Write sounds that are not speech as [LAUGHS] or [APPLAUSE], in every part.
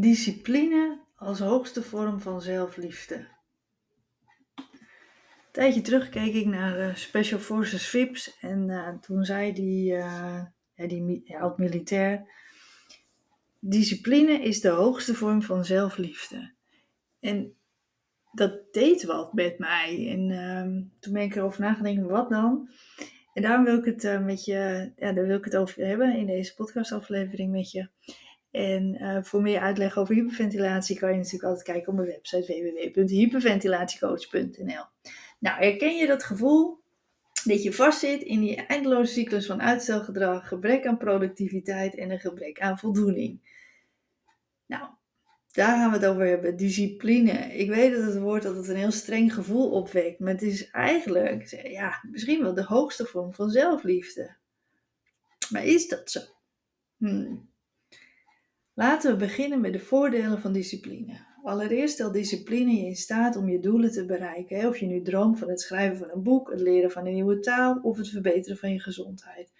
Discipline als hoogste vorm van zelfliefde. Een tijdje terug keek ik naar uh, Special Forces VIPs en uh, toen zei die, uh, ja, die oud-militair: Discipline is de hoogste vorm van zelfliefde. En dat deed wat met mij. En ehm, toen ben ik erover nagedacht, wat dan? En daarom wil ik het met je, ja, daar wil ik het over hebben in deze podcastaflevering met je. En uh, voor meer uitleg over hyperventilatie kan je natuurlijk altijd kijken op mijn website www.hyperventilatiecoach.nl. Nou, herken je dat gevoel dat je vastzit in die eindeloze cyclus van uitstelgedrag, gebrek aan productiviteit en een gebrek aan voldoening? Nou, daar gaan we het over hebben. Discipline. Ik weet dat het woord dat het een heel streng gevoel opwekt, maar het is eigenlijk, ja, misschien wel de hoogste vorm van zelfliefde. Maar is dat zo? Hmm. Laten we beginnen met de voordelen van discipline. Allereerst stelt discipline je in staat om je doelen te bereiken. Of je nu droomt van het schrijven van een boek, het leren van een nieuwe taal of het verbeteren van je gezondheid.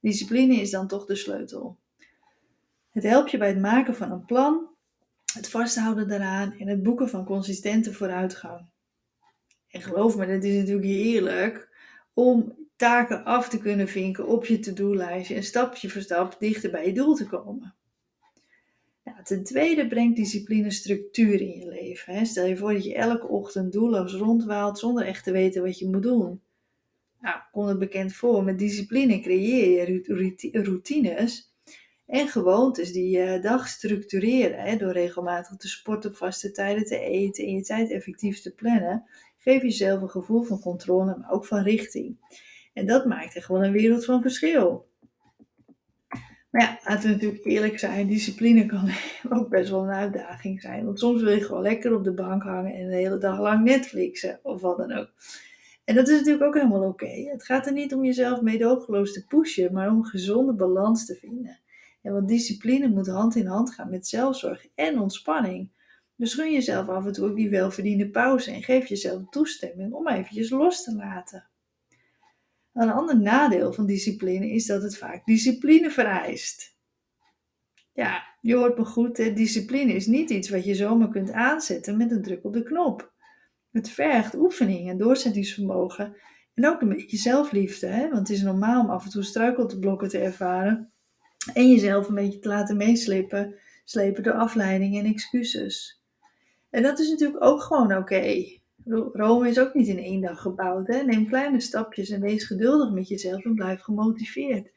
Discipline is dan toch de sleutel. Het helpt je bij het maken van een plan, het vasthouden daaraan en het boeken van consistente vooruitgang. En geloof me, het is natuurlijk heerlijk om taken af te kunnen vinken op je to-do-lijstje en stapje voor stap dichter bij je doel te komen. Ja, ten tweede brengt discipline structuur in je leven. Hè. Stel je voor dat je elke ochtend doelloos rondwaalt zonder echt te weten wat je moet doen. Nou, komt het bekend voor. Met discipline creëer je routines en gewoontes die je dag structureren. Hè. Door regelmatig te sporten, op vaste tijden te eten en je tijd effectief te plannen, geef jezelf een gevoel van controle, maar ook van richting. En dat maakt er gewoon een wereld van verschil. Maar ja, laten we natuurlijk eerlijk zijn, discipline kan [LAUGHS] ook best wel een uitdaging zijn. Want soms wil je gewoon lekker op de bank hangen en de hele dag lang Netflixen of wat dan ook. En dat is natuurlijk ook helemaal oké. Het gaat er niet om jezelf meedogenloos te pushen, maar om een gezonde balans te vinden. En want discipline moet hand in hand gaan met zelfzorg en ontspanning. Dus gun jezelf af en toe ook die welverdiende pauze en geef jezelf toestemming om eventjes los te laten. Een ander nadeel van discipline is dat het vaak discipline vereist. Ja, je hoort me goed, discipline is niet iets wat je zomaar kunt aanzetten met een druk op de knop. Het vergt oefening en doorzettingsvermogen en ook een beetje zelfliefde, hè? want het is normaal om af en toe struikelblokken te ervaren en jezelf een beetje te laten meeslepen slepen door afleiding en excuses. En dat is natuurlijk ook gewoon oké. Rome is ook niet in één dag gebouwd. Hè? Neem kleine stapjes en wees geduldig met jezelf en blijf gemotiveerd.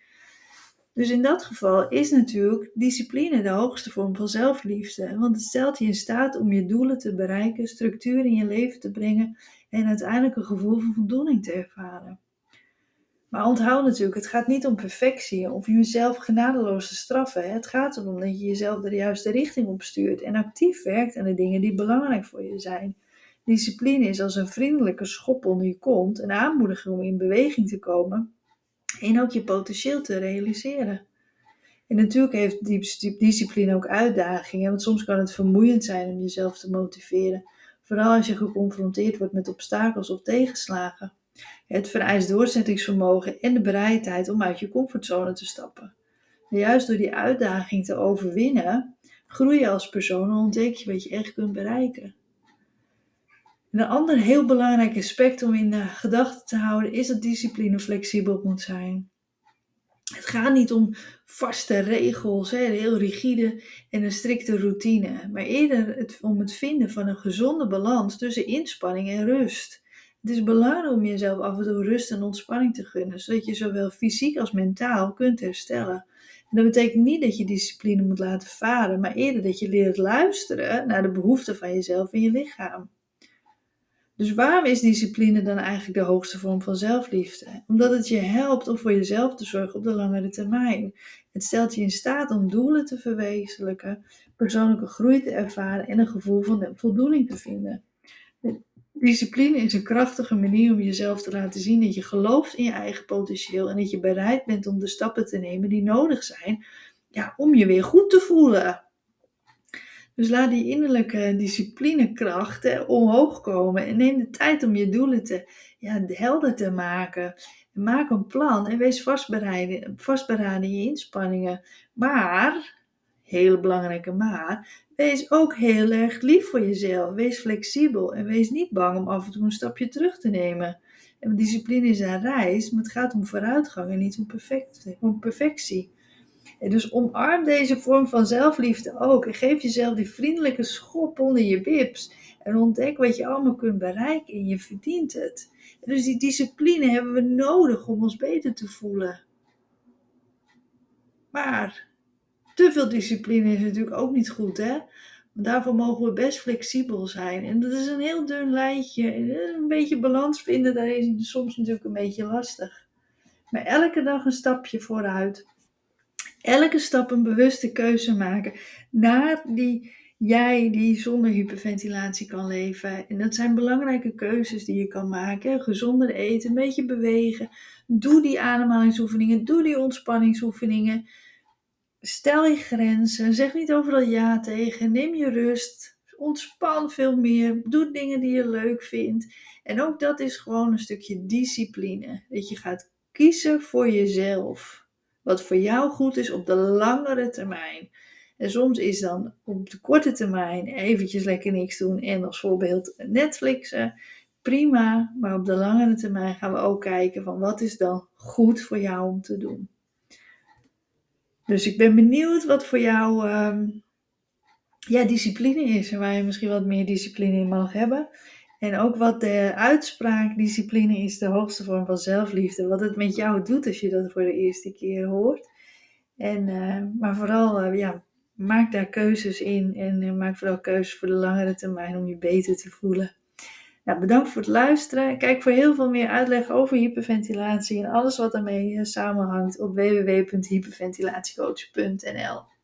Dus in dat geval is natuurlijk discipline de hoogste vorm van zelfliefde. Want het stelt je in staat om je doelen te bereiken, structuur in je leven te brengen en uiteindelijk een gevoel van voldoening te ervaren. Maar onthoud natuurlijk, het gaat niet om perfectie of jezelf genadeloos te straffen. Het gaat erom dat je jezelf de juiste richting opstuurt en actief werkt aan de dingen die belangrijk voor je zijn. Discipline is als een vriendelijke schop onder je kont, een aanmoediging om in beweging te komen en ook je potentieel te realiseren. En natuurlijk heeft discipline ook uitdagingen, want soms kan het vermoeiend zijn om jezelf te motiveren, vooral als je geconfronteerd wordt met obstakels of tegenslagen. Het vereist doorzettingsvermogen en de bereidheid om uit je comfortzone te stappen. En juist door die uitdaging te overwinnen, groei je als persoon en ontdek je wat je echt kunt bereiken een ander heel belangrijk aspect om in gedachten te houden is dat discipline flexibel moet zijn. Het gaat niet om vaste regels, heel rigide en een strikte routine, maar eerder om het vinden van een gezonde balans tussen inspanning en rust. Het is belangrijk om jezelf af en toe rust en ontspanning te gunnen, zodat je zowel fysiek als mentaal kunt herstellen. En dat betekent niet dat je discipline moet laten varen, maar eerder dat je leert luisteren naar de behoeften van jezelf en je lichaam. Dus waarom is discipline dan eigenlijk de hoogste vorm van zelfliefde? Omdat het je helpt om voor jezelf te zorgen op de langere termijn. Het stelt je in staat om doelen te verwezenlijken, persoonlijke groei te ervaren en een gevoel van voldoening te vinden. Discipline is een krachtige manier om jezelf te laten zien dat je gelooft in je eigen potentieel en dat je bereid bent om de stappen te nemen die nodig zijn ja, om je weer goed te voelen. Dus laat die innerlijke disciplinekracht omhoog komen en neem de tijd om je doelen te, ja, helder te maken. Maak een plan en wees vastberaden, vastberaden in je inspanningen. Maar hele belangrijke maar. Wees ook heel erg lief voor jezelf. Wees flexibel en wees niet bang om af en toe een stapje terug te nemen. En discipline is een reis, maar het gaat om vooruitgang en niet om, perfect, om perfectie. En dus omarm deze vorm van zelfliefde ook. En geef jezelf die vriendelijke schop onder je bips. En ontdek wat je allemaal kunt bereiken en je verdient het. En dus die discipline hebben we nodig om ons beter te voelen. Maar te veel discipline is natuurlijk ook niet goed, hè? daarvoor mogen we best flexibel zijn. En dat is een heel dun lijntje. Een beetje balans vinden, daar is soms natuurlijk een beetje lastig. Maar elke dag een stapje vooruit. Elke stap een bewuste keuze maken naar die jij die zonder hyperventilatie kan leven. En dat zijn belangrijke keuzes die je kan maken. Gezonder eten, een beetje bewegen. Doe die ademhalingsoefeningen, doe die ontspanningsoefeningen. Stel je grenzen, zeg niet overal ja tegen, neem je rust, ontspan veel meer, doe dingen die je leuk vindt. En ook dat is gewoon een stukje discipline. Dat je gaat kiezen voor jezelf. Wat voor jou goed is op de langere termijn. En soms is dan op de korte termijn eventjes lekker niks doen en als voorbeeld Netflixen. Prima, maar op de langere termijn gaan we ook kijken van wat is dan goed voor jou om te doen. Dus ik ben benieuwd wat voor jou um, ja, discipline is en waar je misschien wat meer discipline in mag hebben. En ook wat de uitspraak discipline is de hoogste vorm van zelfliefde. Wat het met jou doet als je dat voor de eerste keer hoort. En, uh, maar vooral, uh, ja, maak daar keuzes in. En uh, maak vooral keuzes voor de langere termijn om je beter te voelen. Nou, bedankt voor het luisteren. Kijk voor heel veel meer uitleg over hyperventilatie en alles wat daarmee samenhangt op www.hyperventilatiecoach.nl.